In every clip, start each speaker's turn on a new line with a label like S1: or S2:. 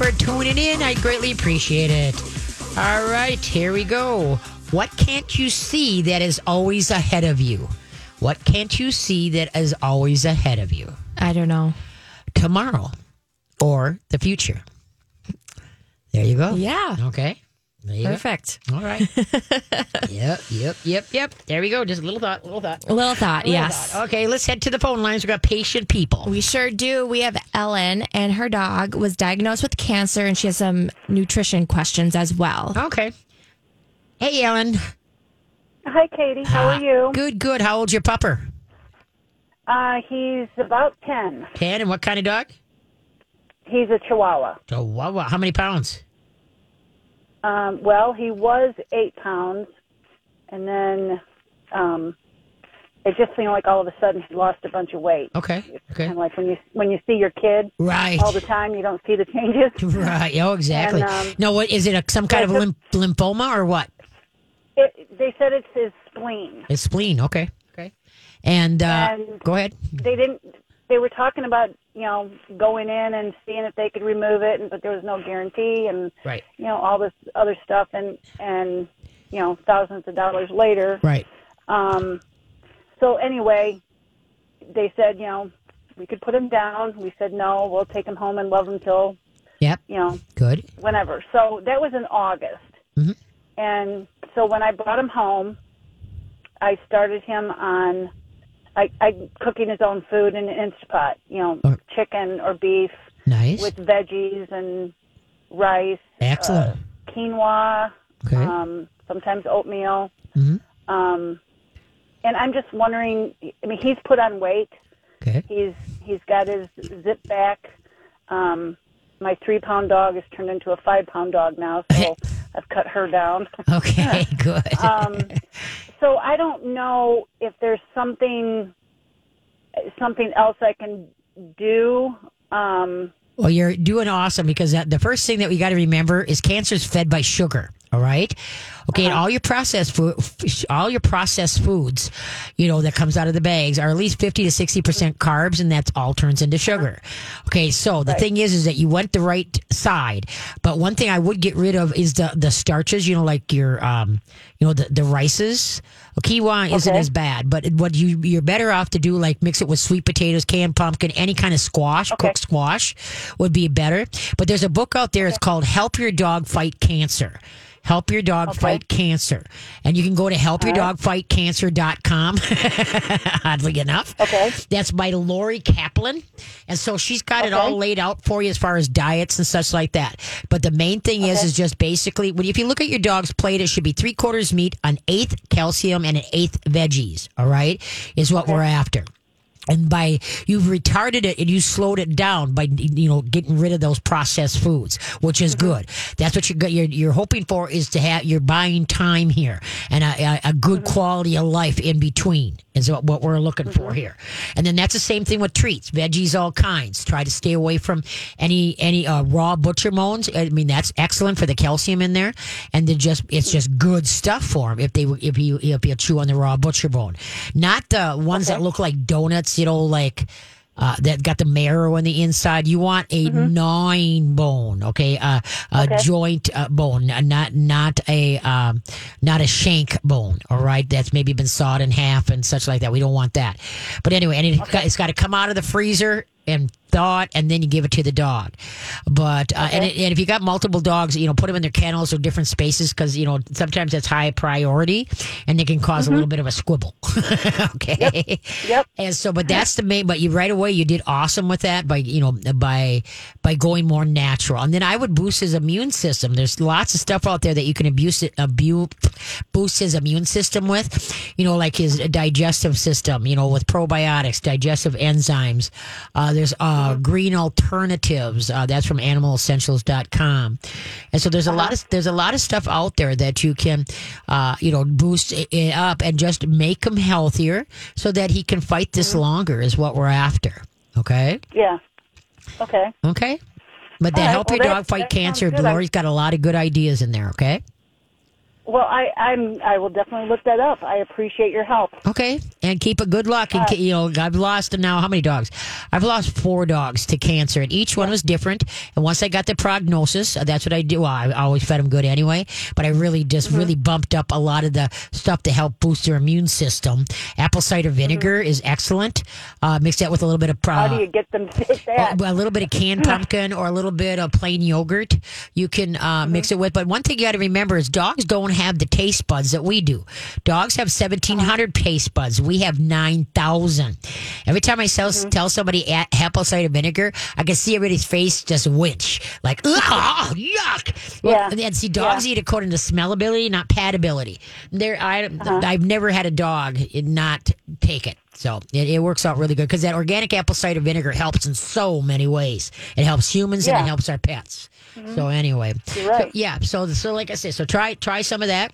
S1: for tuning in. I greatly appreciate it. All right, here we go. What can't you see that is always ahead of you? What can't you see that is always ahead of you?
S2: I don't know.
S1: Tomorrow or the future. There you go.
S2: Yeah.
S1: Okay. There.
S2: Perfect.
S1: All right. yep, yep, yep, yep. There we go. Just a little thought, little thought.
S2: A little thought,
S1: little
S2: yes.
S1: thought. Okay, let's head to the phone lines. We've got patient people.
S2: We sure do. We have Ellen, and her dog was diagnosed with cancer, and she has some nutrition questions as well.
S1: Okay. Hey, Ellen.
S3: Hi, Katie. How are you?
S1: Good, good. How old's your pupper?
S3: Uh, he's about 10.
S1: 10. And what kind of dog?
S3: He's a Chihuahua.
S1: Oh, wow, wow. How many pounds?
S3: Um, well, he was eight pounds, and then um, it just seemed like all of a sudden he lost a bunch of weight.
S1: Okay. Okay.
S3: Kind of like when you when you see your kid
S1: Right.
S3: all the time, you don't see the changes.
S1: Right. Oh, exactly.
S3: And, um,
S1: no, what is it? A, some kind of
S3: yeah,
S1: lym- lymphoma or what?
S3: It, they said it's his spleen.
S1: It's spleen. Okay. Okay. And, uh,
S3: And-
S1: go ahead.
S3: They didn't. They were talking about you know going in and seeing if they could remove it, and but there was no guarantee, and
S1: Right.
S3: you know all this other stuff, and and you know thousands of dollars later.
S1: Right.
S3: Um, so anyway, they said, you know, we could put him down. We said no, we'll take him home and love him till
S1: Yep.
S3: you know
S1: Good.
S3: whenever. So that was in August,
S1: Mhm.
S3: and so when I brought him home, I started him on. I, I cooking his own food in an Instapot, you know,
S1: Oh.
S3: chicken or beef
S1: Nice.
S3: with veggies and rice,
S1: Excellent.
S3: uh, quinoa,
S1: okay.
S3: um, sometimes oatmeal.
S1: Mhm.
S3: Um, and I'm just wondering. I mean, he's put on weight.
S1: okay.
S3: He's he's got his zip back. Um, my three pound dog has turned into a five pound dog now, so I've cut her down.
S1: Okay. Good.
S3: Um, so I don't know if there's something something else I can do. Um,
S1: Well, you're doing awesome because the first thing that we got to remember is cancer is fed by sugar. All right. Okay. And all your processed food, all your processed foods, you know, that comes out of the bags are at least 50 to 60% carbs and that's all turns into sugar. Okay. So the thing is, is that you went the right side. But one thing I would get rid of is the, the starches, you know, like your, um, you know, the, the rices. Quinoa isn't
S3: Okay.
S1: as bad, but what you, you're better off to do, like mix it with sweet potatoes, canned pumpkin, any kind of squash,
S3: Okay.
S1: cooked squash would be better. But there's a book out there. It's called Help Your Dog Fight Cancer. Help Your Dog Fight Cancer. And you can go to helpyourdogfightcancer.com, oddly enough.
S3: Okay.
S1: That's by Laurie Kaplan. And so she's got it all laid out for you as far as diets and such like that. But the main thing is, is just basically, when if you look at your dog's plate, it should be three quarters meat, an eighth calcium, and an eighth veggies. All right. Is what we're after and by you've retarded it and you slowed it down by you know getting rid of those processed foods which is mm-hmm. good. That's what you're, you're you're hoping for is to have you're buying time here and a, a, good mm-hmm. quality of life in between is what, what we're looking for mm-hmm. here. And then that's the same thing with treats veggies all kinds. Try to stay away from any any uh, raw butcher bones i mean that's excellent for the calcium in there. And then just it's just good stuff for them if they if you if you chew on the raw butcher bone. Not the ones that look like donuts you know like uh, that got the marrow on the inside. You want a gnawing bone, okay? Uh, a joint uh, bone, not not a um, not a shank bone. All right, that's maybe been sawed in half and such like that. We don't want that. But anyway, and it, it's got to come out of the freezer and it, and then you give it to the dog. But uh, and, it, and if you got multiple dogs, you know, put them in their kennels or different spaces because you know sometimes that's high priority, and it can because a little bit of a squibble. okay.
S3: Yep.
S1: And so, but that's the main. But you right away, you did awesome with that by you know by by going more natural. And then I would boost his immune system. There's lots of stuff out there that you can abuse it, abuse, boost his immune system with. You know, like his digestive system. You know, with probiotics, digestive enzymes. Uh, there's uh, green alternatives. Uh, that's from AnimalEssentials.com. And so there's a lot of there's a lot of stuff out there that you can, uh, you know, boost it up and just make him healthier so that he can fight this longer. Is what we're after. Okay.
S3: Yeah. Okay.
S1: Okay. But that
S3: All right,
S1: help
S3: well,
S1: your dog fight cancer. Laurie's got a lot of good ideas in there. Okay.
S3: Well, I, I'm. I will definitely look that up. I appreciate your help.
S1: Okay, and keep a good luck. And you know, I've lost now how many dogs? I've lost four dogs to cancer, and each one was different. And once I got the prognosis, uh, that's what I do. Well, I always fed them good anyway, but I really just really bumped up a lot of the stuff to help boost their immune system. Apple cider vinegar is excellent. Uh, mix that with a little bit of. Uh,
S3: How do you get them to that?
S1: a, a little bit of canned pumpkin or a little bit of plain yogurt you can uh, mix it with. But one thing you got to remember is dogs don't have the taste buds that we do. Dogs have 1,700 taste buds. We have 9,000. Every time I sell, mm-hmm. tell somebody at apple cider vinegar, I can see everybody's face just winch. Like, ugh, yuck. Well,
S3: Yeah.
S1: And see, dogs eat according to smellability, not patability. There, I, uh-huh. I've never had a dog not take it. So it, it works out really good because that organic apple cider vinegar helps in so many ways. It helps humans and it helps our pets. So mm-hmm.
S3: anyway, right.
S1: So, yeah. So so like I said, so try try some of that.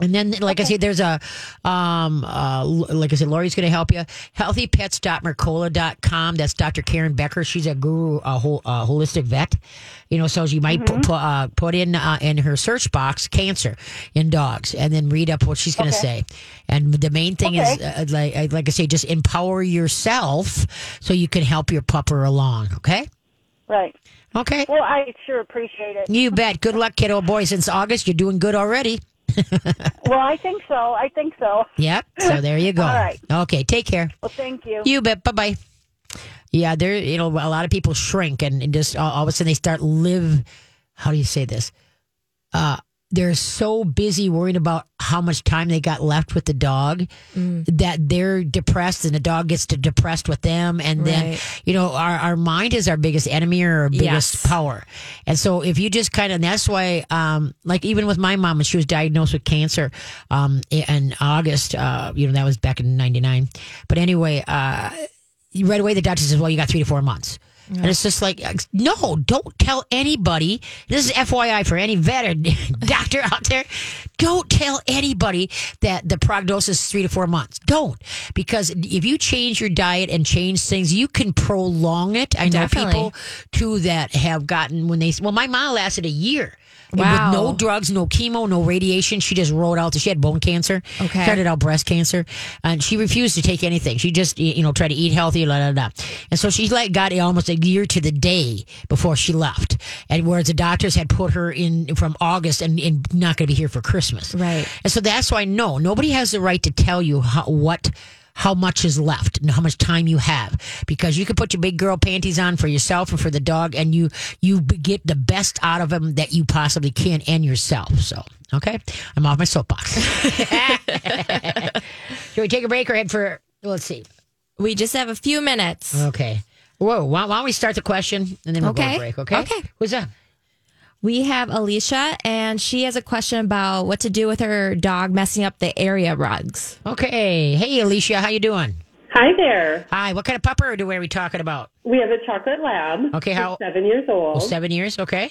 S1: And then, like I said, there's a, um, uh, like I said, Laurie's going to help you. Healthypets.mercola.com. That's Dr. Karen Becker. She's a guru, a whole, uh, holistic vet. You know, so you might put, put, uh, put in, uh, in her search box cancer in dogs and then read up what she's going to say. And the main thing is,
S3: Okay.
S1: uh, like, like I say, just empower yourself so you can help your pupper along. Okay.
S3: Right.
S1: Okay.
S3: Well, I sure appreciate it.
S1: You bet. Good luck, kiddo boy. Since August, you're doing good already.
S3: Well, I think so. I think so.
S1: Yep. So there you go.
S3: All right.
S1: Okay. Take care.
S3: Well, thank you.
S1: You bet. Bye bye. Yeah, there. You know, a lot of people shrink and, and just all, all of a sudden they start live. How do you say this? Uh, they're so busy worrying about how much time they got left with the dog that they're depressed and the dog gets to depressed with them. And then you know our, our mind is our biggest enemy or our biggest
S2: Yes.
S1: power. And so if you just kind of that's why um like even with my mom when she was diagnosed with cancer um in august uh you know that was back in 99 but anyway uh right away the doctor says, "Well, you got three to four months." And it's just like, no, don't tell anybody. This is FYI for any vet or doctor out there. Don't tell anybody that the prognosis is three to four months. Don't. Because if you change your diet and change things, you can prolong it. I know
S2: Definitely.
S1: people too that have gotten when they, well, my mom lasted a year.
S2: Wow.
S1: With no drugs, no chemo, no radiation. She just rolled out. She had bone cancer.
S2: Okay.
S1: Started out breast cancer, and she refused to take anything. She just, you know, tried to eat healthy, la la la. And so she like got almost a year to the day before she left. And whereas the doctors had put her in from August and, and not going to be here for Christmas.
S2: Right.
S1: And so that's why no, nobody has the right to tell you how, what. How much is left and how much time you have, because you can put your big girl panties on for yourself and for the dog, and you you get the best out of them that you possibly can and yourself. So, okay, I'm off my soapbox. Should we take a break or head for? Let's see.
S2: We just have a few minutes.
S1: Okay. Whoa. Why, why don't we start the question and then we'll go
S2: Okay.
S1: to break? Okay.
S2: Okay.
S1: Who's that?
S2: We have Alicia, and she has a question about what to do with her dog messing up the area rugs.
S1: Okay. Hey, Alicia, how you doing?
S4: Hi there.
S1: Hi. What kind of pupper do are we talking about?
S4: We have a chocolate lab.
S1: Okay,
S4: He's
S1: how-
S4: seven years old, oh,
S1: Seven years. Okay.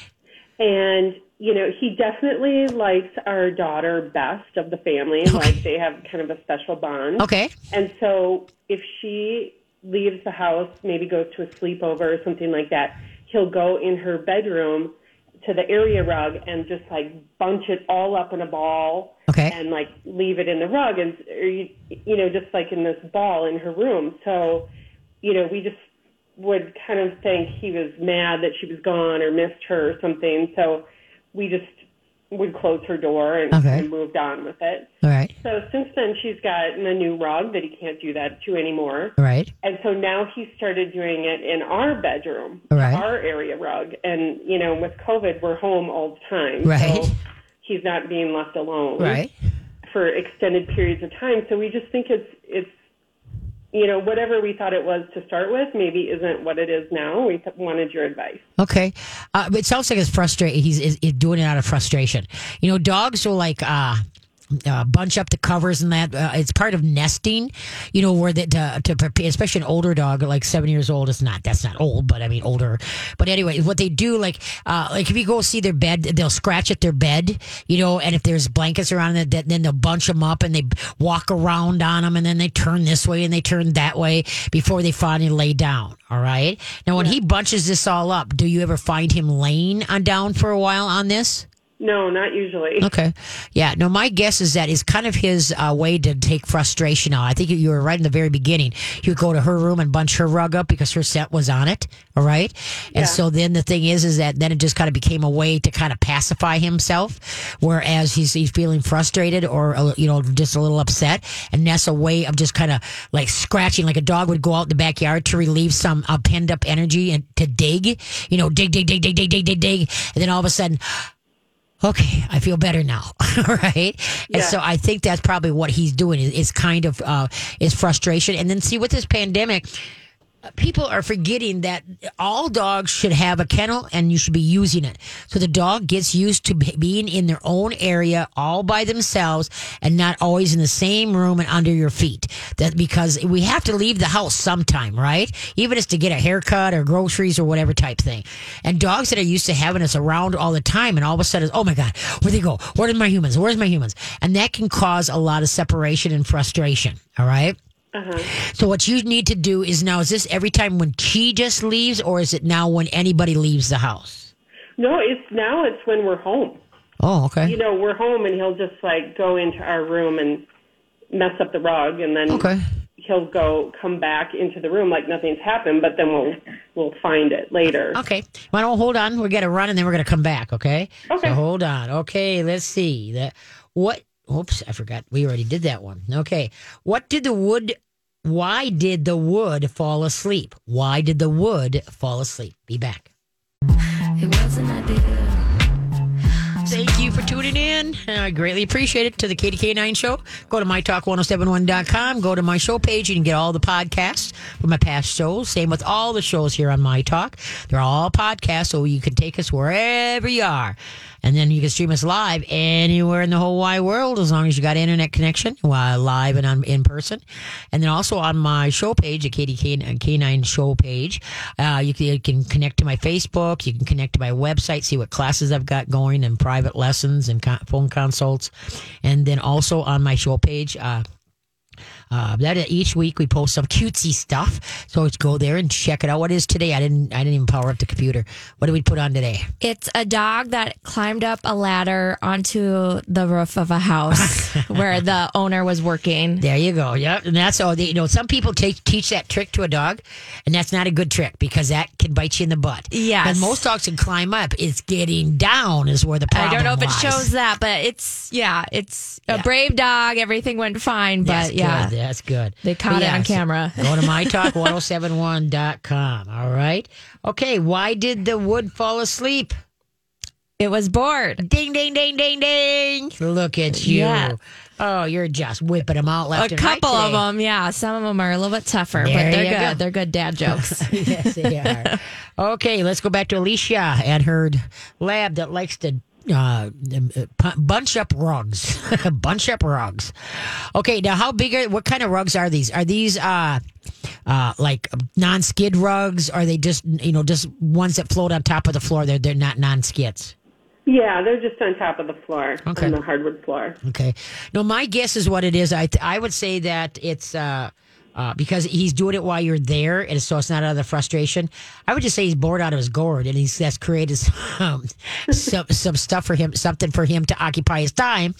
S4: and you know he definitely likes our daughter best of the family. Like they have kind of a special bond.
S1: Okay.
S4: And so if she leaves the house, maybe goes to a sleepover or something like that, he'll go in her bedroom to the area rug and just like bunch it all up in a ball
S1: Okay.
S4: and like leave it in the rug and or, you you know just like in this ball in her room. So, you know, we just would kind of think he was mad that she was gone or missed her or something. So we just would close her door and,
S1: Okay.
S4: and moved on with it.
S1: All right.
S4: So since then, she's gotten a new rug that he can't do that to anymore.
S1: All right.
S4: And so now he started doing it in our bedroom,
S1: Right.
S4: our area rug. And, you know, with COVID, we're home all the time.
S1: Right.
S4: So he's not being left alone
S1: Right.
S4: for extended periods of time. So we just think it's, it's, you know, whatever we thought it was to start with, maybe isn't what it is now. We wanted your advice.
S1: Okay. Uh, it sounds like it's frustrating. He's is doing it out of frustration. You know, dogs will like uh, uh, bunch up the covers and that. Uh, it's part of nesting. You know, where that to, to prepare, especially an older dog, like seven years old. It's not. That's not old, but I mean older. But anyway, what they do, like, uh, like if you go see their bed, they'll scratch at their bed. You know, and if there's blankets around it, that then they'll bunch them up and they walk around on them, and then they turn this way and they turn that way before they finally lay down. All right. Now, when he bunches this all up, do you ever find him laying on down for a while on this?
S4: No, not usually.
S1: Okay. Yeah. No, my guess is that is kind of his uh, way to take frustration out. I think you were right in the very beginning. He would go to her room and bunch her rug up because her scent was on it. All right. And
S4: Yeah.
S1: so then the thing is, is that then it just kind of became a way to kind of pacify himself. Whereas he's, he's feeling frustrated or, uh, you know, just a little upset. And that's a way of just kind of like scratching, like a dog would go out in the backyard to relieve some uh, penned up energy and to dig, you know, dig, dig, dig, dig, dig, dig, dig, dig. And then all of a sudden, okay, I feel better now. right. And so I think that's probably what he's doing is, is kind of, uh, is frustration. And then see with this pandemic, people are forgetting that all dogs should have a kennel and you should be using it. So the dog gets used to being in their own area all by themselves and not always in the same room and under your feet. That because we have to leave the house sometime, right? Even if it's to get a haircut or groceries or whatever type thing. And dogs that are used to having us around all the time and all of a sudden, oh my God, where'd they go? Where are my humans? Where's my humans? And that can cause a lot of separation and frustration. All right. Uh-huh. So what you need to do is now is this every time when she just leaves or is it now when anybody leaves the house?
S4: No, it's now it's when we're home.
S1: Oh, okay.
S4: You know, we're home and he'll just like go into our room and mess up the rug and then
S1: Okay.
S4: he'll go come back into the room like nothing's happened, but then we'll we'll find it later.
S1: Okay. Why don't hold on? We're gonna run and then we're gonna come back, okay?
S4: Okay.
S1: So hold on. Okay, let's see. That what oops, I forgot. We already did that one. Okay. What did the wood why did the wood fall asleep? Why did the wood fall asleep? Be back. Thank you for tuning in. I greatly appreciate it to the Katie K9 show. Go to mytalk1071.com. Go to my show page. You can get all the podcasts from my past shows. Same with all the shows here on My Talk. They're all podcasts, so you can take us wherever you are. And then you can stream us live anywhere in the whole wide world as long as you got internet connection, uh, live and on, in person. And then also on my show page, the KDK K9 show page, uh, you, can, you can connect to my Facebook. You can connect to my website, see what classes I've got going and private lessons and phone consults. And then also on my show page, uh, uh, that each week we post some cutesy stuff. So let's go there and check it out. What is today? I didn't. I didn't even power up the computer. What did we put on today?
S2: It's a dog that climbed up a ladder onto the roof of a house where the owner was working.
S1: There you go. Yep. And that's all. You know, some people take, teach that trick to a dog, and that's not a good trick because that can bite you in the butt.
S2: Yeah,
S1: And most dogs can climb up. It's getting down is where the problem
S2: I don't know if it shows that, but it's yeah, it's
S1: Yeah.
S2: a brave dog. Everything went fine, but
S1: That's
S2: yeah,
S1: good. That's good.
S2: They caught it on camera.
S1: Go to mytalk1071.com. All right. Okay. Why did the wood fall asleep?
S2: it was bored.
S1: Ding, ding, ding, ding, ding. Look at you.
S2: Yeah.
S1: Oh, you're just whipping them out left
S2: A
S1: and right
S2: couple of them, yeah. Some of them are a little bit tougher,
S1: There
S2: but they're good.
S1: go.
S2: They're good dad jokes.
S1: yes, they are. Okay, let's go back to Alicia and her lab that likes to uh, bunch up rugs. bunch up rugs. Okay, now how big are, what kind of rugs are these? Are these, uh, uh, like non skid rugs? Are they just, you know, just ones that float on top of the floor? They're, they're not non skids.
S4: Yeah, they're just on top of the floor,
S1: Okay.
S4: on the hardwood floor.
S1: Okay. No, my guess is what it is. I th- I would say that it's uh, uh, because he's doing it while you're there, and so it's not out of the frustration. I would just say he's bored out of his gourd, and he's that's created some, some some stuff for him, something for him to occupy his time.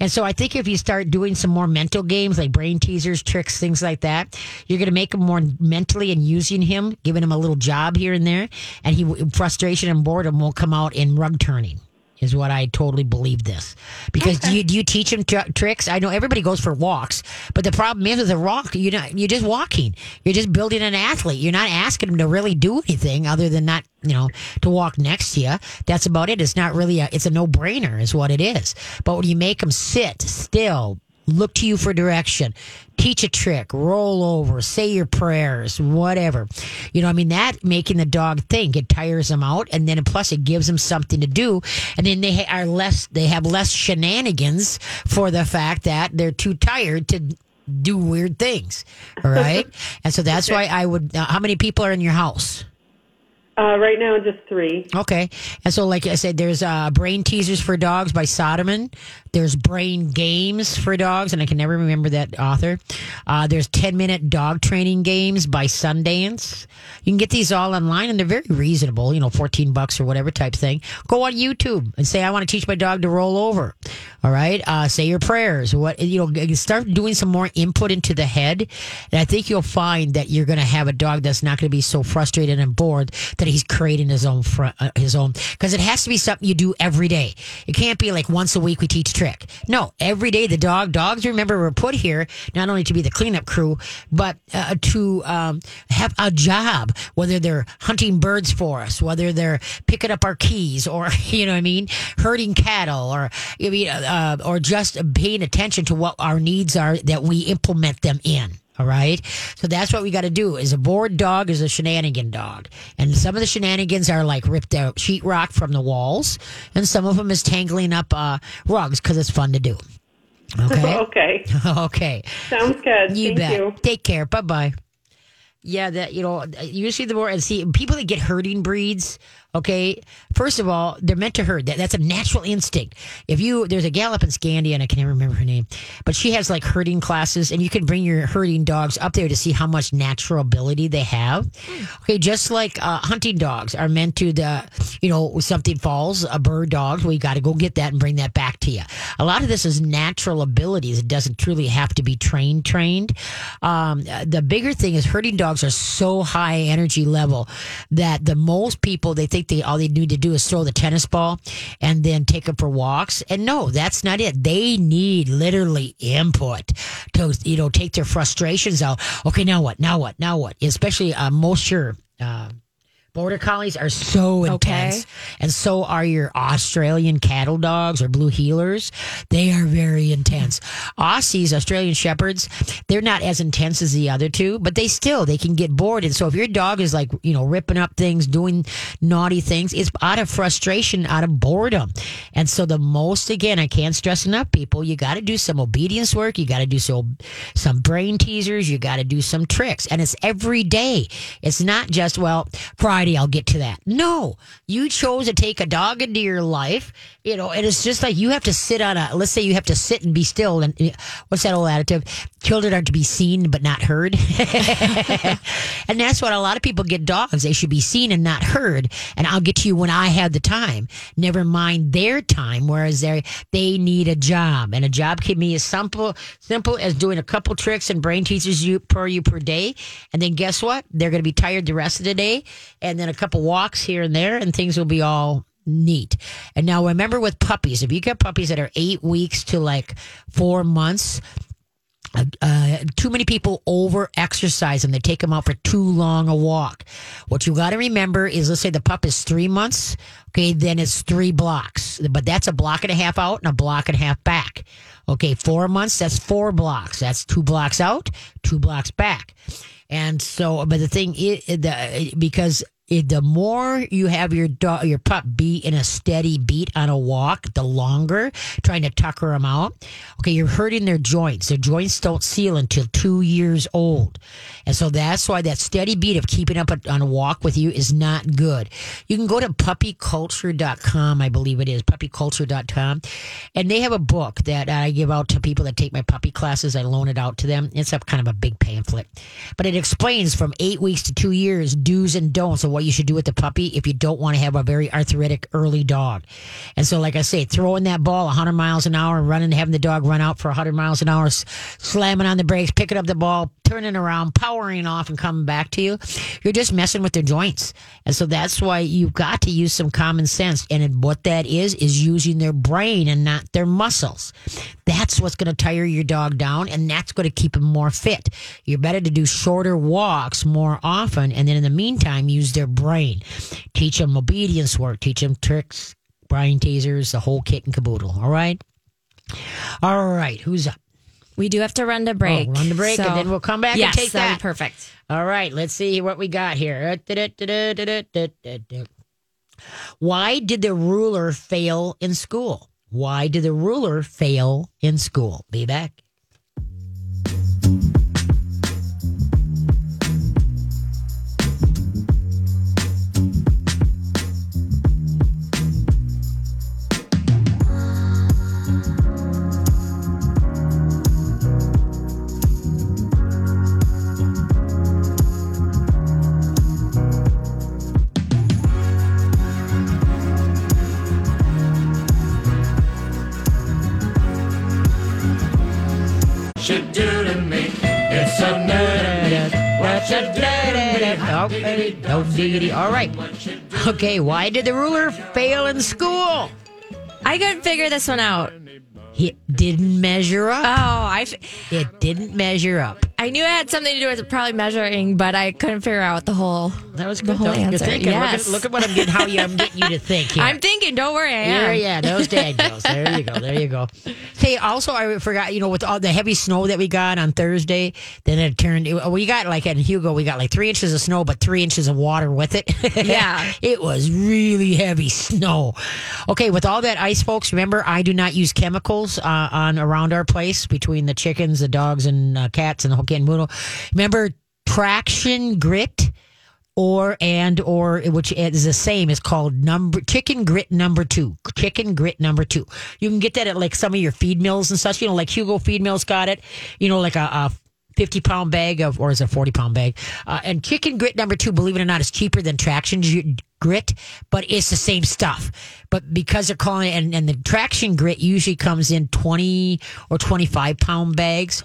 S1: And so I think if you start doing some more mental games like brain teasers, tricks, things like that, you're going to make him more mentally and using him, giving him a little job here and there, and he frustration and boredom won't come out in rug turning is what I totally believe this. Because do you do you teach them tr- tricks? I know everybody goes for walks, but the problem is with a walk, you're not you're just walking. You're just building an athlete. You're not asking them to really do anything other than not you know to walk next to you. That's about it. It's not really a it's a no brainer is what it is. But when you make them sit still. Look to you for direction. Teach a trick. Roll over. Say your prayers. Whatever. You know, I mean, that making the dog think it tires them out, and then plus it gives them something to do, and then they are less. They have less shenanigans for the fact that they're too tired to do weird things. All right, and so that's why I would. Uh, how many people are in your house?
S4: Uh, right now, just three.
S1: Okay. And so, like I said, there's uh, Brain Teasers for Dogs by Soderman. There's brain games for dogs, and I can never remember that author. Uh, there's 10 minute dog training games by Sundance. You can get these all online, and they're very reasonable, you know, 14 bucks or whatever type thing. Go on YouTube and say, I want to teach my dog to roll over. All right. Uh, say your prayers. What, you know, start doing some more input into the head. And I think you'll find that you're going to have a dog that's not going to be so frustrated and bored that he's creating his own, uh, his own, because it has to be something you do every day. It can't be like once a week we teach trick. No, every day the dog, dogs, remember, were put here not only to be the cleanup crew, but uh, to um, have a job, whether they're hunting birds for us, whether they're picking up our keys or, you know what I mean, herding cattle or, I uh, or just paying attention to what our needs are that we implement them in. All right. So that's what we got to do is a bored dog is a shenanigan dog. And some of the shenanigans are like rip the sheetrock from the walls. And some of them is tangling up uh, rugs because it's fun to do. Okay.
S4: okay.
S1: okay.
S4: Sounds good.
S1: You
S4: Thank
S1: bet.
S4: you.
S1: Take care. Bye bye. Yeah, that you know, usually the more and see people that get herding breeds. Okay, first of all, they're meant to herd. That, that's a natural instinct. If you there's a gal up in Scandia, and I can never remember her name, but she has like herding classes, and you can bring your herding dogs up there to see how much natural ability they have. Okay, just like uh, hunting dogs are meant to the, you know, something falls, a bird dog, we got to go get that and bring that back to you. A lot of this is natural abilities. It doesn't truly have to be trained. Trained. Um, the bigger thing is herding dogs are so high energy level that the most people they think they all they need to do is throw the tennis ball and then take them for walks. And no, that's not it. They need literally input to you know take their frustrations out. Okay, now what? Now what? Now what? Especially uh, most your. Uh, Border collies are so intense, and so are your Australian cattle dogs or blue heelers. They are very intense. Aussies, Australian shepherds, they're not as intense as the other two, but they still they can get bored. And so if your dog is like you know ripping up things, doing naughty things, it's out of frustration, out of boredom. And so the most again, I can't stress enough, people, you got to do some obedience work. You got to do some some brain teasers. You got to do some tricks, and it's every day. It's not just well Friday. I'll get to that. No, you chose to take a dog into your life, you know, and it's just like you have to sit on a, let's say you have to sit and be still. And what's that old attitude? Children are to be seen but not heard. and that's what a lot of people get dogs. They should be seen and not heard. And I'll get to you when I have the time. Never mind their time, whereas they they need a job. And a job can be as simple simple as doing a couple tricks and brain teasers you per you per day. And then guess what? They're going to be tired the rest of the day. And then a couple walks here and there, and things will be all neat. And now remember with puppies, if you get puppies that are eight weeks to like four months, uh, too many people over exercise them. They take them out for too long a walk. What you got to remember is, let's say the pup is three months. Okay, then it's three blocks, but that's a block and a half out and a block and a half back. Okay, four months, that's four blocks. That's two blocks out, two blocks back. And so, but the thing is, the, because the more you have your dog, your pup be in a steady beat on a walk, the longer trying to tucker them out. Okay, you're hurting their joints. Their joints don't seal until two years old, and so that's why that steady beat of keeping up on a walk with you is not good. You can go to puppyculture.com, I believe it is puppyculture.com, and they have a book that I give out to people that take my puppy classes. I loan it out to them. It's a kind of a big pamphlet, but it explains from eight weeks to two years do's and don'ts of what you should do with the puppy if you don't want to have a very arthritic early dog. And so, like I say, throwing that ball 100 miles an hour and running, having the dog run out for 100 miles an hour, slamming on the brakes, picking up the ball, turning around, powering off, and coming back to you, you're just messing with their joints. And so that's why you've got to use some common sense. And what that is, is using their brain and not their muscles. That's what's going to tire your dog down, and that's going to keep him more fit. You're better to do shorter walks more often, and then in the meantime, use their brain. Teach them obedience work, teach them tricks, brain teasers, the whole kit and caboodle. All right? All right, who's up?
S2: We do have to run to break.
S1: Oh, run to break, and then we'll come back and
S2: yes,
S1: take
S2: that'd
S1: that.
S2: perfect.
S1: All right, let's see what we got here. Why did the ruler fail in school? Why did the ruler fail in school? Be back. you do to me? It's so nerdy. What you do to me? Oh, it All right. Okay, why did the ruler fail in school?
S2: I couldn't figure this one out.
S1: It didn't measure up.
S2: Oh, I. F-
S1: it didn't measure up.
S2: I knew it had something to do with probably measuring, but I couldn't figure out the whole.
S1: That was
S2: the
S1: good.
S2: whole
S1: That was good
S2: answer.
S1: thinking.
S2: Yes.
S1: Look, at, look at what I'm getting. How you, I'm getting you to think. Here.
S2: I'm thinking. Don't worry, I
S1: Yeah,
S2: am.
S1: yeah, those Daniels. There you go. There you go. Hey, also, I forgot, you know, with all the heavy snow that we got on Thursday, then it turned, we got like in Hugo, we got like three inches of snow, but three inches of water with it.
S2: Yeah.
S1: it was really heavy snow. Okay, with all that ice, folks, remember, I do not use chemicals uh, on around our place between the chickens, the dogs, and uh, cats, and the Hokkien Moodle. Remember, traction grit or and or which is the same is called number chicken grit number two chicken grit number two you can get that at like some of your feed mills and such you know like hugo feed mills got it you know like a, a 50 pound bag of or is it a 40 pound bag uh, and chicken grit number two believe it or not is cheaper than traction grit but it's the same stuff but because they're calling it and, and the traction grit usually comes in 20 or 25 pound bags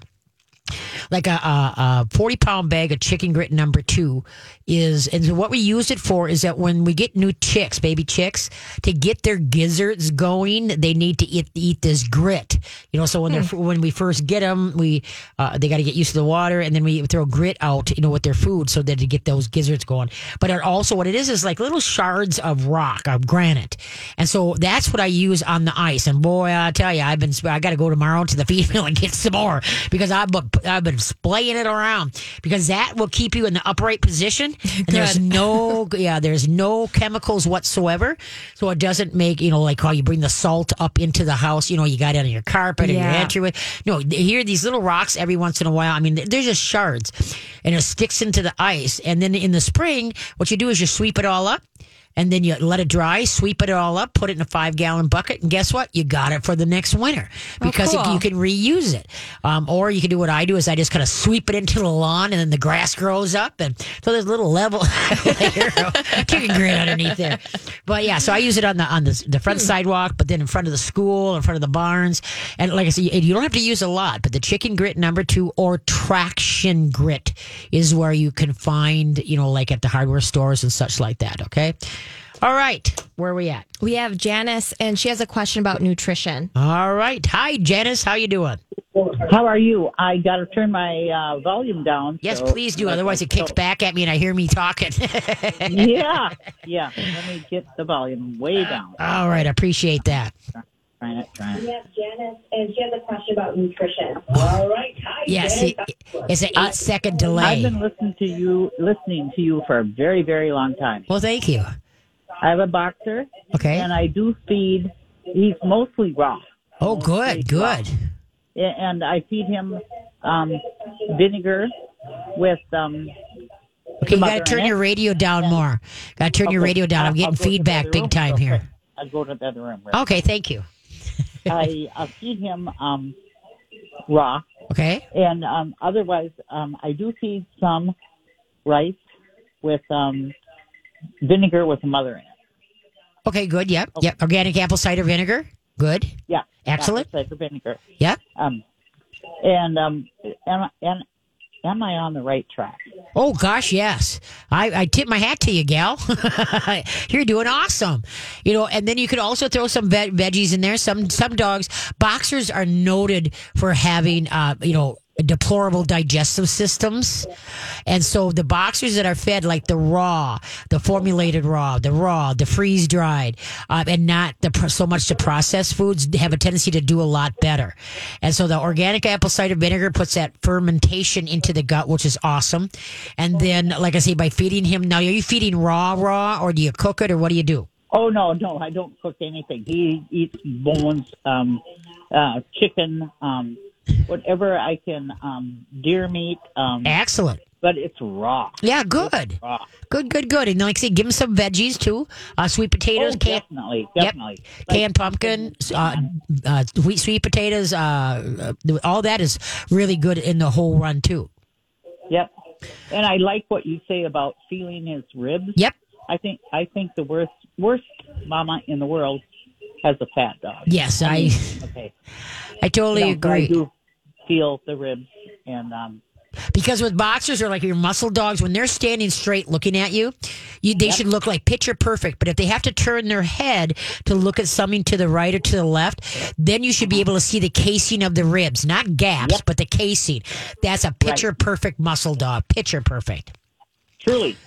S1: like a, a, a 40 pound bag of chicken grit number two is and what we use it for is that when we get new chicks baby chicks to get their gizzards going they need to eat, eat this grit. You know so when they're when we first get them we uh, they got to get used to the water and then we throw grit out you know with their food so that to get those gizzards going. But it also what it is is like little shards of rock of granite. And so that's what i use on the ice. And boy i tell you i've been i got to go tomorrow to the feed mill and get some more because i've been, I've been splaying it around because that will keep you in the upright position. And there's no yeah there's no chemicals whatsoever. So it doesn't make you know like how you bring the salt up into the house you know you got it on your carpet or your
S2: Yeah.
S1: entryway no here these little rocks every once in a while i mean they're just shards and it sticks into the ice. And then in the spring what you do is you sweep it all up and then you let it dry, sweep it all up, put it in a five gallon bucket, and guess what? You got it for the next winter because it-
S2: cool.
S1: you can reuse it. Um, or you can do what I do is I just kind of sweep it into the lawn, and then the grass grows up, and so there's a little level layer of chicken grit underneath there. But yeah, so I use it on the on the, the front sidewalk, but then in front of the school, in front of the barns, and like I said, you don't have to use a lot. But the chicken grit number two or traction grit is where you can find, you know, like at the hardware stores and such like that. Okay. All right. Where are we at?
S2: We have Janice, and she has a question about nutrition.
S1: All right. Hi, Janice. How you doing?
S5: How are you? I got to turn my uh, volume down.
S1: Yes,
S5: so-
S1: please do. Otherwise, it kicks back at me and I hear me talking.
S5: Yeah, yeah. Let me get the volume way down.
S1: All right. Appreciate that.
S5: Trying it, trying it.
S6: Yes, Janice, and she has a question about nutrition. All right, hi.
S1: Yes,
S6: Janice.
S1: it, it's an eight second delay.
S5: I've been listening to you, listening to you for a very, very long time.
S1: Well, thank you.
S5: I have a boxer,
S1: Okay.
S5: and I do feed. He's mostly raw,
S1: Oh, good, good.
S5: A- and I feed him um, vinegar with um.
S1: Okay, you got to turn your radio down more. Got to turn your radio down. I'm getting
S5: I'll go to the
S1: feedback big time here.
S5: I'll go to the other room. real
S1: Okay, thank you.
S5: I uh, feed him um, raw,
S1: Okay.
S5: and um, otherwise, um, I do feed some rice with um, vinegar with mother in it.
S1: Okay, good. Yep. Yep. Organic apple cider vinegar. Good.
S5: Yeah,
S1: Excellent.
S5: apple cider vinegar.
S1: Yep.
S5: Um, and um, and and am I on the right track?
S1: Oh gosh, yes. I, I tip my hat to you, gal. You're doing awesome. You know, and then you could also throw some ve- veggies in there. Some some dogs, boxers are noted for having, uh, you know. Deplorable digestive systems, and so the boxers that are fed like the raw, the formulated raw, the raw, the freeze dried, uh, and not the so much the processed foods have a tendency to do a lot better. And so the organic apple cider vinegar puts that fermentation into the gut, which is awesome. And then, like I say, by feeding him now, are you feeding raw, raw, or do you cook it, or what do you do?
S5: Oh no, no, I don't cook anything. He eats bones, um, uh, chicken, um, whatever I can, um, deer meat, um,
S1: Excellent.
S5: but it's raw.
S1: Yeah, good,
S5: Raw.
S1: good, good, good. And like I say, give him some veggies too. Uh, sweet potatoes,
S5: Oh,
S1: canned,
S5: definitely,
S1: Yep.
S5: definitely. Like,
S1: canned pumpkin, uh, uh, sweet sweet potatoes. Uh, all that is really good in the whole run too.
S5: Yep. And I like what you say about feeling his ribs.
S1: Yep.
S5: I think I think the worst worst mama in the world has a fat dog.
S1: Yes, I
S5: Okay.
S1: I totally
S5: No, but I
S1: agree.
S5: do feel the ribs, and um,
S1: Because with boxers or like your muscle dogs, when they're standing straight looking at you, you they should look like picture perfect. But if they have to turn their head to look at something to the right or to the left, then you should be able to see the casing of the ribs, not gaps, but the casing. That's a picture perfect muscle dog. Picture perfect.
S5: Truly.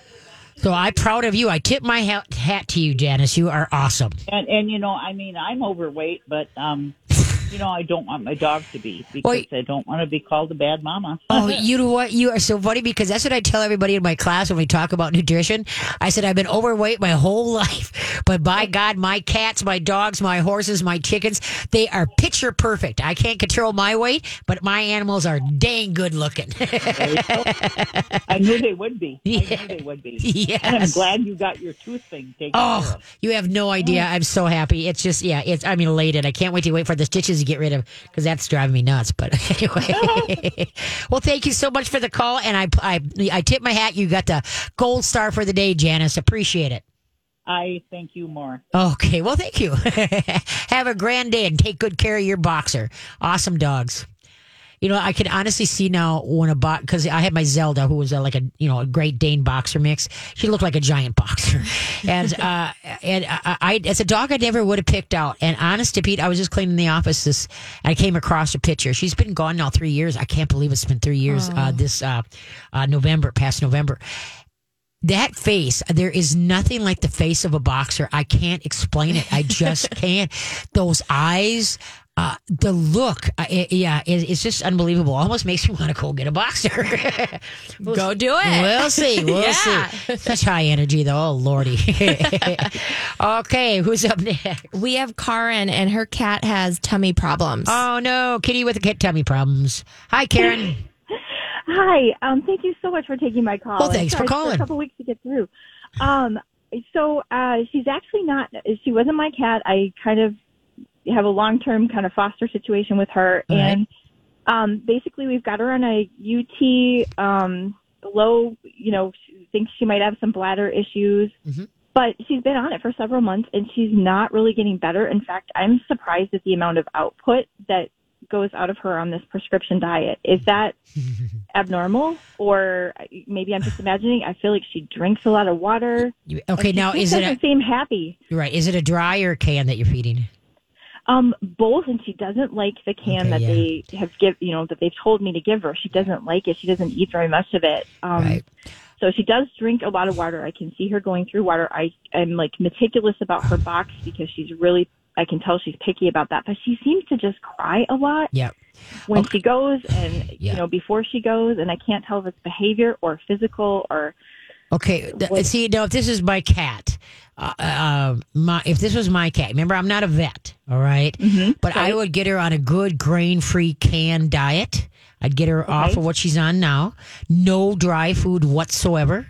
S1: So I'm proud of you. I tip my hat, hat to you, Janice. You are awesome.
S5: And and you know, I mean, I'm overweight, but um, you know, I don't want my dog to be because
S1: Wait.
S5: I don't want to be called a bad mama.
S1: Oh, you know what? You are so funny because that's what I tell everybody in my class when we talk about nutrition. I said I've been overweight my whole life, but by God, my cats, my dogs, my horses, my chickens, they are picture perfect. I can't control my weight, but my animals are dang good looking.
S5: I knew they would be. I knew they would be.
S1: Yes.
S5: And I'm glad you got your tooth thing taken oh, care
S1: Oh,
S5: of.
S1: you have no idea. Oh. I'm so happy. It's just, yeah, it's, I'm elated. I can't wait to wait for the stitches to get rid of because that's driving me nuts. But anyway, well, thank you so much for the call. And I, I, I tip my hat. You got the gold star for the day, Janice. Appreciate it.
S5: I thank you more.
S1: Okay. Well, thank you. have a grand day and take good care of your boxer. Awesome dogs. You know, I can honestly see now when a box because I had my Zelda, who was a, like a you know a Great Dane boxer mix. She looked like a giant boxer, and uh, and I, I as a dog I never would have picked out. And honest to Pete, I was just cleaning the office. This I came across a picture. She's been gone now three years. I can't believe it's been three years. Uh, this uh, uh, November, past November that face, there is nothing like the face of a boxer. I can't explain it. I just can't. Those eyes, uh, the look, uh, it- yeah, it, it's just unbelievable. Almost makes me want to go get a boxer.
S2: Go do it.
S1: We'll see. We'll
S2: Yeah.
S1: see. Such high energy, though. Oh, lordy. okay, who's up next?
S2: We have Karen, and her cat has tummy problems.
S1: Oh no, Kitty with the kid tummy problems. Hi, Karen.
S7: Hi. Um, thank you so much for taking my call.
S1: Well, thanks for calling.
S7: A couple weeks to get through. Um, so uh, she's actually not. She wasn't my cat. I kind of have a long-term kind of foster situation with her,
S1: All right.
S7: and um, basically we've got her on a UT um, low. You know, thinks she might have some bladder issues.
S1: Mhm.
S7: But she's been on it for several months and she's not really getting better. In fact, I'm surprised at the amount of output that goes out of her on this prescription diet. Is that abnormal or maybe I'm just imagining? I feel like she drinks a lot of water.
S1: Okay, now is it
S7: doesn't
S1: a
S7: seem happy?
S1: right? Is it a dry or can that you're feeding?
S7: Um, both, and she doesn't like the can
S1: Okay,
S7: that
S1: yeah.
S7: they have give you know that they've told me to give her. She doesn't like it. She doesn't eat very much of it. Um,
S1: Right.
S7: So she does drink a lot of water. I can see her going through water. I am like meticulous about her box because she's really. I can tell she's picky about that, but she seems to just cry a lot
S1: Yep.
S7: when
S1: Okay.
S7: she goes and
S1: Yeah.
S7: you know before she goes, and I can't tell if it's behavior or physical or
S1: Okay. th- see, now if this is my cat, uh, uh, my if this was my cat, remember I'm not a vet, all right? But I would get her on a good grain-free canned diet. I'd get her off of what she's on now, no dry food whatsoever.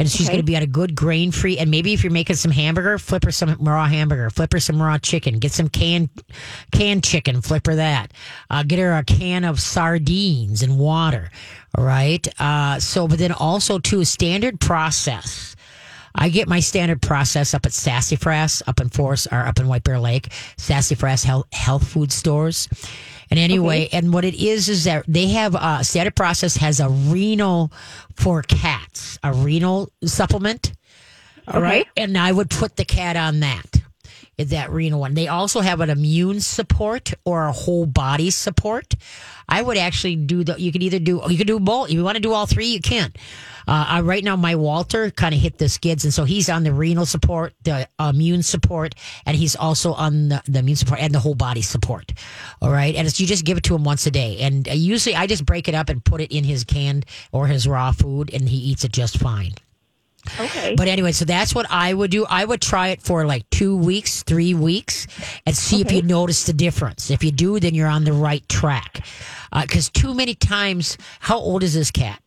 S1: And she's
S7: Okay.
S1: going to be on a good grain free. And maybe if you're making some hamburger, flip her some raw hamburger, flip her some raw chicken, get some canned canned chicken, flip her that. Uh, get her a can of sardines and water. All right. Uh, so, but then also to a standard process. I get my standard process up at Sassafras, up in Forest, or up in White Bear Lake, Sassafras Health, health Food Stores. And anyway, and what it is is that they have uh, standard process has a renal for cats, a renal supplement. All right, and I would put the cat on that. That renal one? They also have an immune support or a whole body support. I would actually do the. You could either do. You could do both. If you want to do all three, you can. Uh, right now, my Walter kind of hit the skids, and so he's on the renal support, the immune support, and he's also on the, the immune support and the whole body support. All right, and you just give it to him once a day, and uh, usually I just break it up and put it in his canned or his raw food, and he eats it just fine.
S7: Okay.
S1: But anyway, so that's what I would do. I would try it for like two weeks, three weeks, and see if you notice the difference. If you do, then you're on the right track. Uh, because too many times, how old is this cat?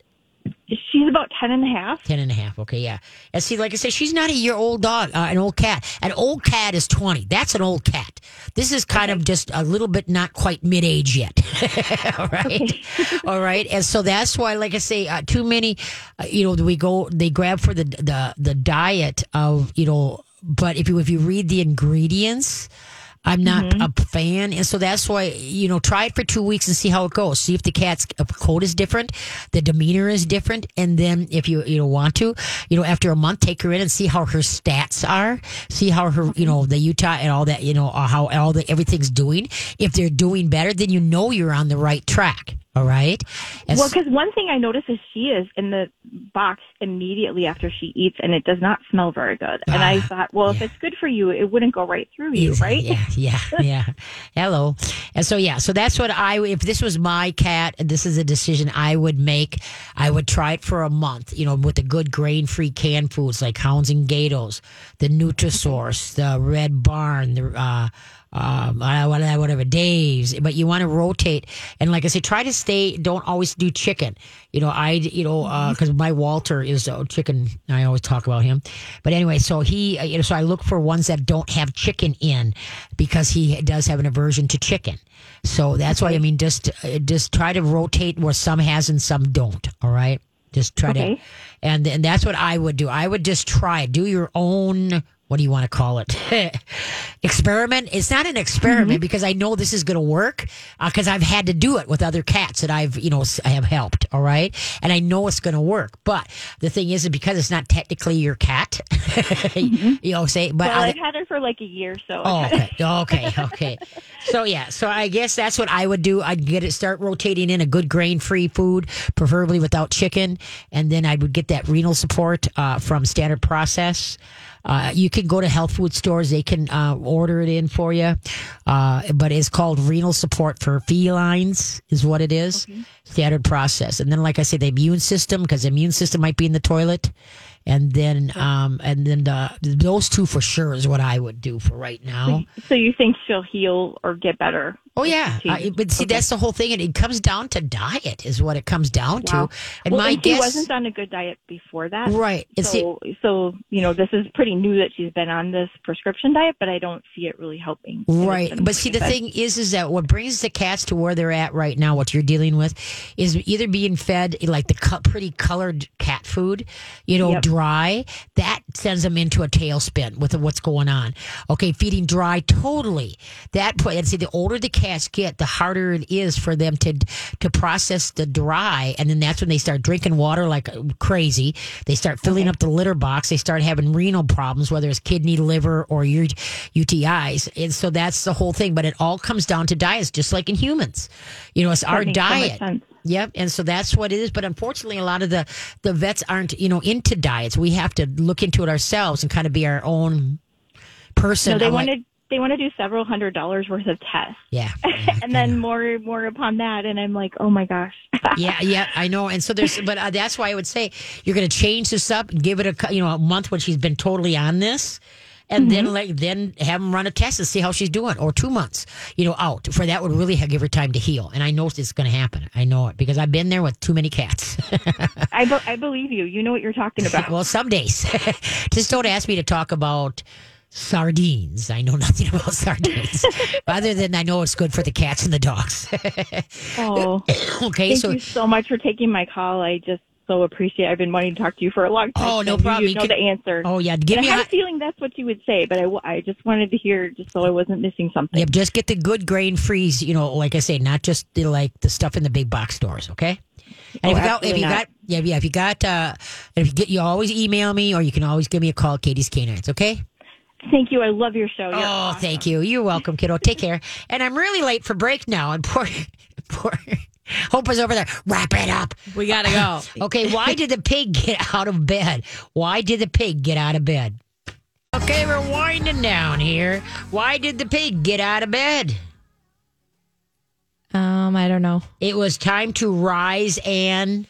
S7: She's about ten and a half.
S1: Ten and a half. Okay, yeah. And see, like I said, she's not a year old dog, uh, an old cat. An old cat is 20. That's an old cat. This is kind of just a little bit not quite mid age yet. All right. All right. And so that's why, like I say, uh, too many, uh, you know, we go, they grab for the, the, the diet of, you know, but if you, if you read the ingredients, I'm not a fan, and so that's why you know try it for two weeks and see how it goes. See if the cat's coat is different, the demeanor is different, and then if you you know want to, you know after a month, take her in and see how her stats are, see how her you know the Utah and all that you know uh, how all the everything's doing. If they're doing better, then you know you're on the right track. All right. And
S7: Well, because one thing I notice is she is in the box immediately after she eats, and it does not smell very good. And I
S1: Ah,
S7: thought, well, if it's good for you, it wouldn't go right through you, right?
S1: Yeah, yeah, yeah. Hello. And so yeah, so that's what I if this was my cat, and this is a decision I would make. I would try it for a month, you know, with the good grain-free canned foods like Hounds and Gatos, the Nutrisource, the Red Barn, the uh um, uh, whatever, whatever, Dave's, but you want to rotate. And like I say, try to stay, don't always do chicken. You know, I, you know, uh, cause my Walter is a chicken. I always talk about him. But anyway, so he, uh, you know, so I look for ones that don't have chicken in because he does have an aversion to chicken. So that's why, I mean, just, uh, just try to rotate where some has and some don't. All right. Just try to,
S7: Okay.
S1: And, and that's what I would do. I would just try, do your own, what do you want to call it? experiment. It's not an experiment mm-hmm. because I know this is going to work uh, because I've had to do it with other cats that I've, you know, I have helped. All right. And I know it's going to work. But the thing is, because it's not technically your cat, mm-hmm. you know, say, but
S7: Well,
S1: I-
S7: I've had her for like a year, so
S1: Oh, okay. Okay. Okay. So yeah. So I guess that's what I would do. I'd get it, start rotating in a good grain free food, preferably without chicken. And then I would get that renal support, uh, from standard process. Uh, you can go to health food stores. They can, uh, order it in for you. Uh, but it's called renal support for felines is what it is. Standard process. And then, like I said, the immune system, because the immune system might be in the toilet. And then, um, and then the, those two for sure is what I would do for right now.
S7: so you think she'll heal or get better?
S1: Oh yeah,
S7: She-
S1: but see,
S7: okay.
S1: that's the whole thing. It, it comes down to diet, is what it comes down
S7: Wow.
S1: to. And
S7: well,
S1: my
S7: and she
S1: guess,
S7: wasn't on a good diet before that,
S1: right? And see,
S7: So, so you know, this is pretty new that she's been on this prescription diet, but I don't see it really helping.
S1: Right. But see, the
S7: said,
S1: thing is, is that what brings the cats to where they're at right now, what you're dealing with, is either being fed like the co- pretty colored cat food, you know,
S7: Yep.
S1: dry. That sends them into a tailspin with what's going on. Okay, feeding dry totally. That and see, the older the get, the harder it is for them to to process the dry, and then that's when they start drinking water like crazy. They start filling up the litter box. They start having renal problems, whether it's kidney, liver, or U- UTIs. And so that's the whole thing. But it all comes down to diets, just like in humans. You know, it's our
S7: makes so
S1: diet. Yep, and so that's what it is. But unfortunately, a lot of the the vets aren't, you know, into diets. We have to look into it ourselves and kind of be our own person.
S7: No, they
S1: I'm like-
S7: wanted they want to do several hundred dollars worth of tests,
S1: yeah, yeah,
S7: and then more more upon that, and I'm like, oh my gosh.
S1: yeah, yeah, I know. And so there's, but uh, that's why I would say you're going to change this up, give it a you know a month when she's been totally on this, and then like then have them run a test and see how she's doing, or two months, you know, out for that would really give her time to heal. And I know it's going to happen. I know it because I've been there with too many cats.
S7: I be- I believe you. You know what you're talking about.
S1: well, some days, just don't ask me to talk about. Sardines. I know nothing about sardines, other than I know it's good for the cats and the dogs.
S7: Oh,
S1: okay,
S7: thank
S1: so
S7: you so much for taking my call. I just so appreciate. I've been wanting to talk to you for a long time.
S1: Oh, no problem.
S7: You
S1: You
S7: know
S1: can-
S7: the answer.
S1: oh yeah, give
S7: And
S1: me
S7: I had a feeling that's what you would say, but I, I just wanted to hear just so I wasn't missing something.
S1: Yep, just get the good grain freeze. You know, like I say, not just the, like the stuff in the big box stores. Okay. And
S7: Oh,
S1: if you got, if you
S7: not.
S1: got, yeah, yeah, if you got, uh, if you get, you always email me, or you can always give me a call, Katie's Canines. Okay.
S7: Thank you. I love your show. You're
S1: oh,
S7: awesome.
S1: thank you. You're welcome, kiddo. Take care. And I'm really late for break now. And poor, poor Hope is over there. Wrap it up.
S2: We gotta go.
S1: Okay, why did the pig get out of bed? Why did the pig get out of bed? Okay, we're winding down here. Why did the pig get out of bed?
S2: Um, I don't know.
S1: It was time to rise and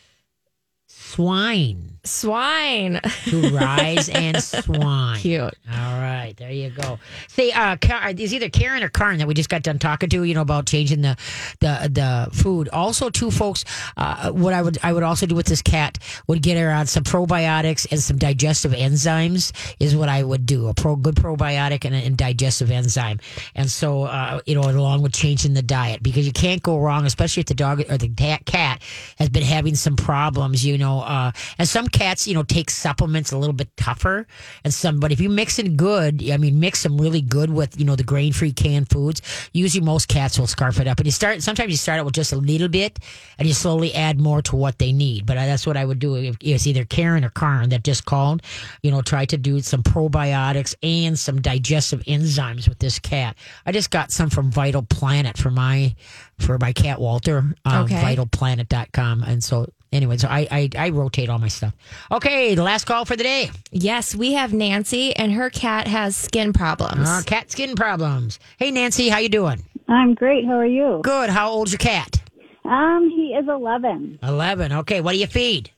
S1: swine.
S2: Swine.
S1: To rise and swine.
S2: Cute.
S1: All right, there you go. See, uh, Ka- is either Karen or Karen that we just got done talking to, you know, about changing the the the food. Also, two folks, uh, what I would I would also do with this cat would get her on some probiotics and some digestive enzymes is what I would do. A pro good probiotic and a and digestive enzyme, and so uh, you know, along with changing the diet because you can't go wrong, especially if the dog or the cat has been having some problems. You know, uh, and some cats, you know, take supplements a little bit tougher, and some, but if you mix it good, I mean, mix them really good with you know the grain free canned foods. Usually, most cats will scarf it up, and you start. Sometimes you start out with just a little bit, and you slowly add more to what they need. But that's what I would do. If it's either Karen or Karen that just called, you know, try to do some probiotics and some digestive enzymes with this cat. I just got some from Vital Planet for my for my cat Walter. Um,
S2: Okay.
S1: Vitalplanet.com, and so. Anyway, so I, I I rotate all my stuff. Okay, the last call for the day.
S2: Yes, we have Nancy, and her cat has skin problems.
S1: Uh, cat skin problems. Hey Nancy, how you doing?
S8: I'm great. How are you?
S1: Good. How old's your cat?
S8: Um, he is 11.
S1: Eleven. Okay. What do you feed?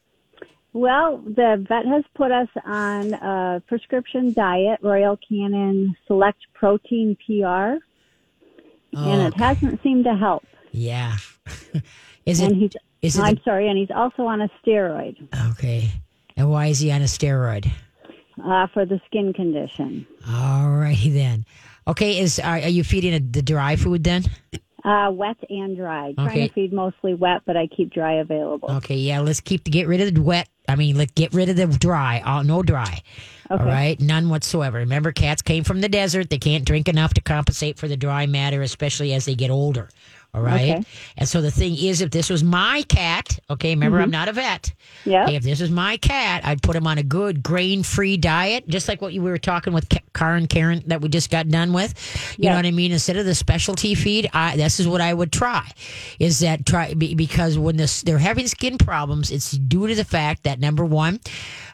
S8: Well, the vet has put us on a prescription diet, Royal Canin Select Protein PR, and it hasn't seemed to help.
S1: Yeah. is
S8: And
S1: it? Is it?
S8: I'm sorry, and he's also on a steroid
S1: okay. And why is he on a steroid?
S8: uh, for the skin condition.
S1: All righty then. Okay. Is are, are you feeding a, the dry food then?
S8: Uh, wet and dry. Trying to feed mostly wet, but I keep dry available.
S1: Okay. Yeah. Let's keep get rid of the wet. I mean, let's get rid of the dry. Uh, no dry. All
S8: Okay.
S1: right, none whatsoever. Remember, cats came from the desert. They can't drink enough to compensate for the dry matter, especially as they get older. All right.
S8: Okay.
S1: And so the thing is, if this was my cat, okay, remember, I'm not a vet. Okay, if this was my cat, I'd put him on a good grain free diet, just like what you we were talking with Ka- Karen Karen that we just got done with. You know what I mean? Instead of the specialty feed, I, this is what I would try. Is that try because when this they're having skin problems, it's due to the fact that number one,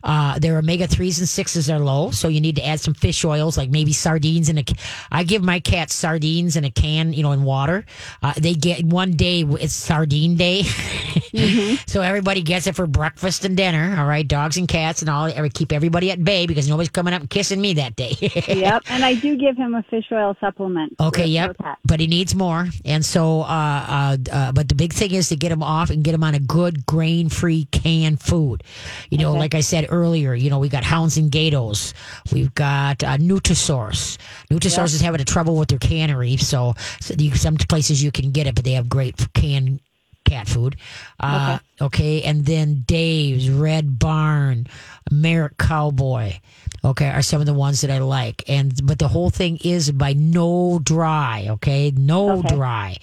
S1: uh, their omega threes and sixes are low, so you need to add some fish oils, like maybe sardines in a. I give my cats sardines in a can, you know, in water. Uh, they get one day it's sardine day, so everybody gets it for breakfast and dinner. All right, dogs and cats and all. Every keep everybody at bay because nobody's coming up and kissing me that day.
S8: yep. And I do give him a fish oil supplement.
S1: Okay, yep. But he needs more. And so, uh, uh, uh, but the big thing is to get him off and get him on a good grain free canned food. You know, like I said earlier, you know, we got Hounds and Gatos. We've got uh, Nutrisource. Nutrisource is having a trouble with their cannery. So, so you, some places you can get it, but they have great canned cat food. Uh, okay. And then Dave's, Red Barn, Merrick Cowboy. Okay, are some of the ones that I like, and but the whole thing is by no dry. Okay, no
S8: Okay.
S1: dry,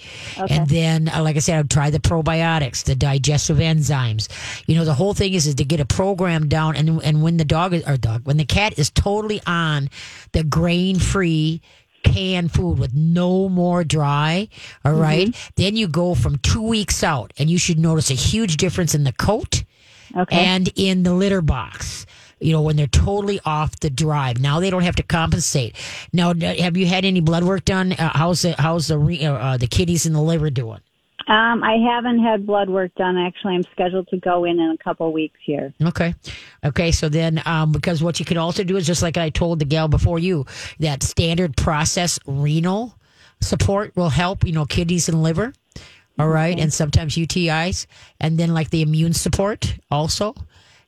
S1: and then uh, like I said, I'd try the probiotics, the digestive enzymes. You know, the whole thing is is to get a program down, and and when the dog is, or dog when the cat is totally on the grain free canned food with no more dry, all right, then you go from two weeks out, and you should notice a huge difference in the coat
S8: Okay.
S1: and in the litter box. You know, when they're totally off the drive. Now they don't have to compensate. Now, have you had any blood work done? Uh, how's the how's the re- uh, uh, the kidneys and the liver doing?
S8: Um, I haven't had blood work done. Actually, I'm scheduled to go in in a couple weeks here.
S1: Okay, okay. So then, um, because what you can also do is just like I told the gal before you, that standard process renal support will help. You know, kidneys and liver. All right, and sometimes UTIs, and then like the immune support also.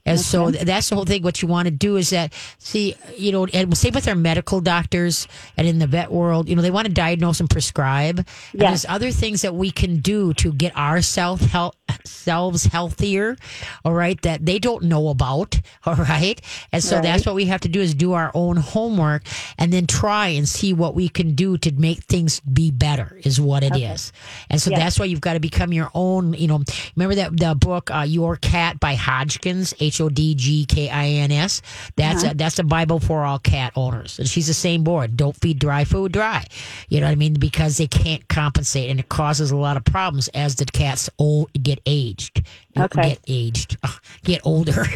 S1: And so th- that's the whole thing. What you want to do is that, see, you know, and same with our medical doctors and in the vet world, you know, they want to diagnose and prescribe. And there's other things that we can do to get ourselves health, selves healthier, all right, that they don't know about, all right? And so that's what we have to do is do our own homework and then try and see what we can do to make things be better is what it is. And so
S8: Yeah.
S1: that's why you've got to become your own, you know, remember that the book uh, Your Cat by Hodgkins, H O D G K I N S. That's a, that's the Bible for all cat owners. And she's the same board. Don't feed dry food dry. You know what I mean? Because they can't compensate and it causes a lot of problems as the cats old get aged.
S8: Okay.
S1: Get aged. Ugh, get older.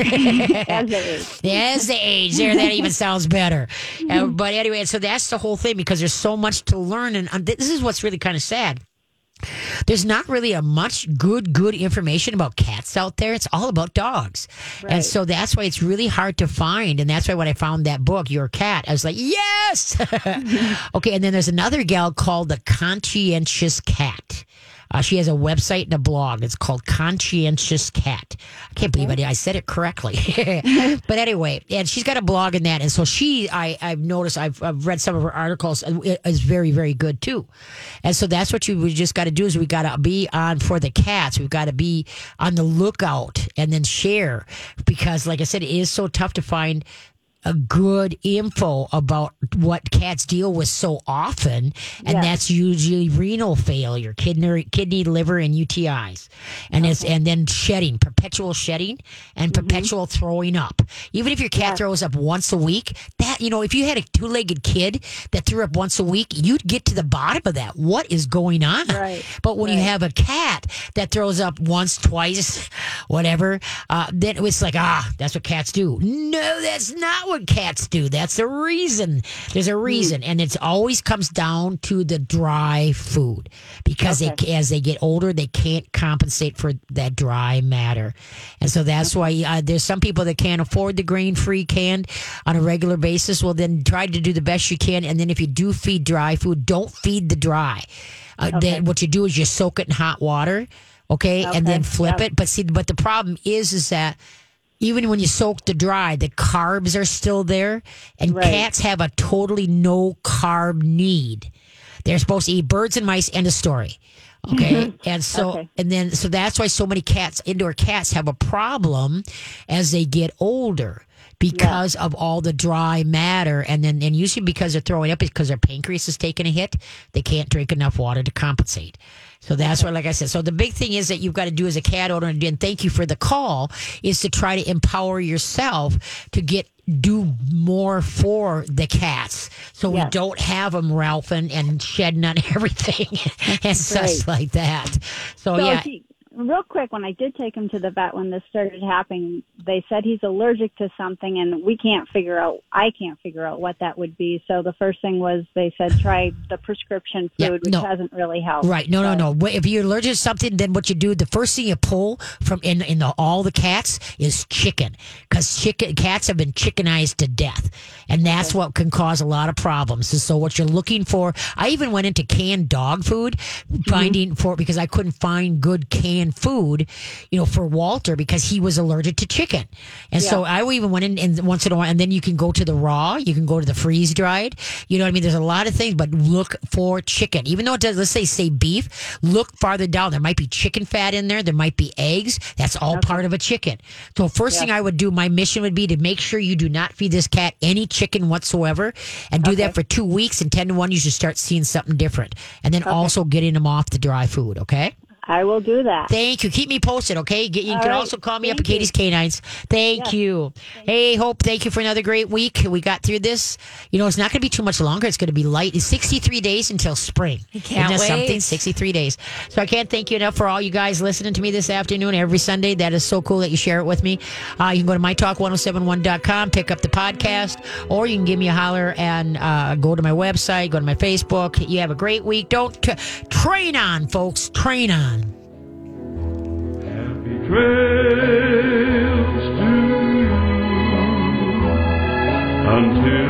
S8: As they age.
S1: As the age there, that even sounds better. Uh, but anyway, so that's the whole thing because there's so much to learn, and um, this is what's really kind of sad. There's not really a much good, good information about cats out there. It's all about dogs, and so that's why it's really hard to find. And that's why when I found that book, Your Cat, I was like, yes. okay, and then there's another gal called the Conscientious Cat. Uh, she has a website and a blog. It's called Conscientious Cat. I can't believe I, I said it correctly. but anyway, and she's got a blog in that. And so she, I, I've noticed, I've, I've read some of her articles, is very, very good too. And so that's what you we just got to do is we got to be on for the cats. We've got to be on the lookout and then share because, like I said, it is so tough to find a good info about what cats deal with so often, and that's usually renal failure, kidney, kidney, liver, and UTIs, and it's and then shedding, perpetual shedding, and
S8: Mm-hmm.
S1: perpetual throwing up. Even if your cat throws up once a week, that you know, if you had a two-legged kid that threw up once a week, you'd get to the bottom of that. What is going on?
S8: Right.
S1: But when you have a cat that throws up once, twice, whatever, uh, then it's like, ah, that's what cats do. No, that's not what cats do. That's the reason. There's a reason. And it always comes down to the dry food because they, as they get older, they can't compensate for that dry matter. And so that's why uh, there's some people that can't afford the grain free canned on a regular basis. Well, then try to do the best you can. And then if you do feed dry food, don't feed the dry. Uh, Then what you do is you soak it in hot water, okay, and then flip
S8: yeah.
S1: it. But see, but the problem is, is that even when you soak the dry, the carbs are still there, and
S8: Right.
S1: cats have a totally no carb need. They're supposed to eat birds and mice. End of story. Okay, mm-hmm. and so
S8: Okay.
S1: and then so that's why so many cats, indoor cats, have a problem as they get older because of all the dry matter, and then and usually because they're throwing up because their pancreas is taking a hit, they can't drink enough water to compensate. So that's what, like I said, so the big thing is that you've got to do as a cat owner, and thank you for the call, is to try to empower yourself to get do more for the cats, so we don't have them ralphing and shedding on everything and such like that. So,
S8: So
S1: yeah,
S8: he, real quick, when I did take him to the vet when this started happening, they said he's allergic to something, and we can't figure out. I can't figure out what that would be. So the first thing was they said try the prescription food,
S1: Yeah,
S8: which
S1: no.
S8: hasn't really helped.
S1: Right. No, no, no. If you're allergic to something, then what you do, the first thing you pull from in in the, all the cats is chicken, because chicken cats have been chickenized to death, and that's what can cause a lot of problems. And so what you're looking for, I even went into canned dog food, mm-hmm. finding for because I couldn't find good canned food, you know, for Walter because he was allergic to chicken, and so I even went in and once in a while, and then you can go to the raw, you can go to the freeze dried, you know what I mean. There's a lot of things, but look for chicken, even though it does. Let's say say beef, look farther down. There might be chicken fat in there. There might be eggs. That's all part of a chicken. So first thing I would do, my mission would be to make sure you do not feed this cat any chicken whatsoever, and do that for two weeks. And ten to one, you should start seeing something different, and then also getting them off the dry food. Okay.
S8: I will do that.
S1: Thank you. Keep me posted, okay? Get, you
S8: All
S1: can
S8: right.
S1: also call me up at Katie's Canines. Thank you. Hey, Hope, thank you for another great week. We got through this. You know, it's not going to be too much longer. It's going to be light. It's 63 days until spring.
S2: can't
S1: Isn't that something?
S2: wait.
S1: 63 days. So I can't thank you enough for all you guys listening to me this afternoon every Sunday. That is so cool that you share it with me. Uh, you can go to mytalk1071.com, pick up the podcast, or you can give me a holler and uh, go to my website, go to my Facebook. You have a great week. Don't t- train on, folks. Train on
S9: trails to you until.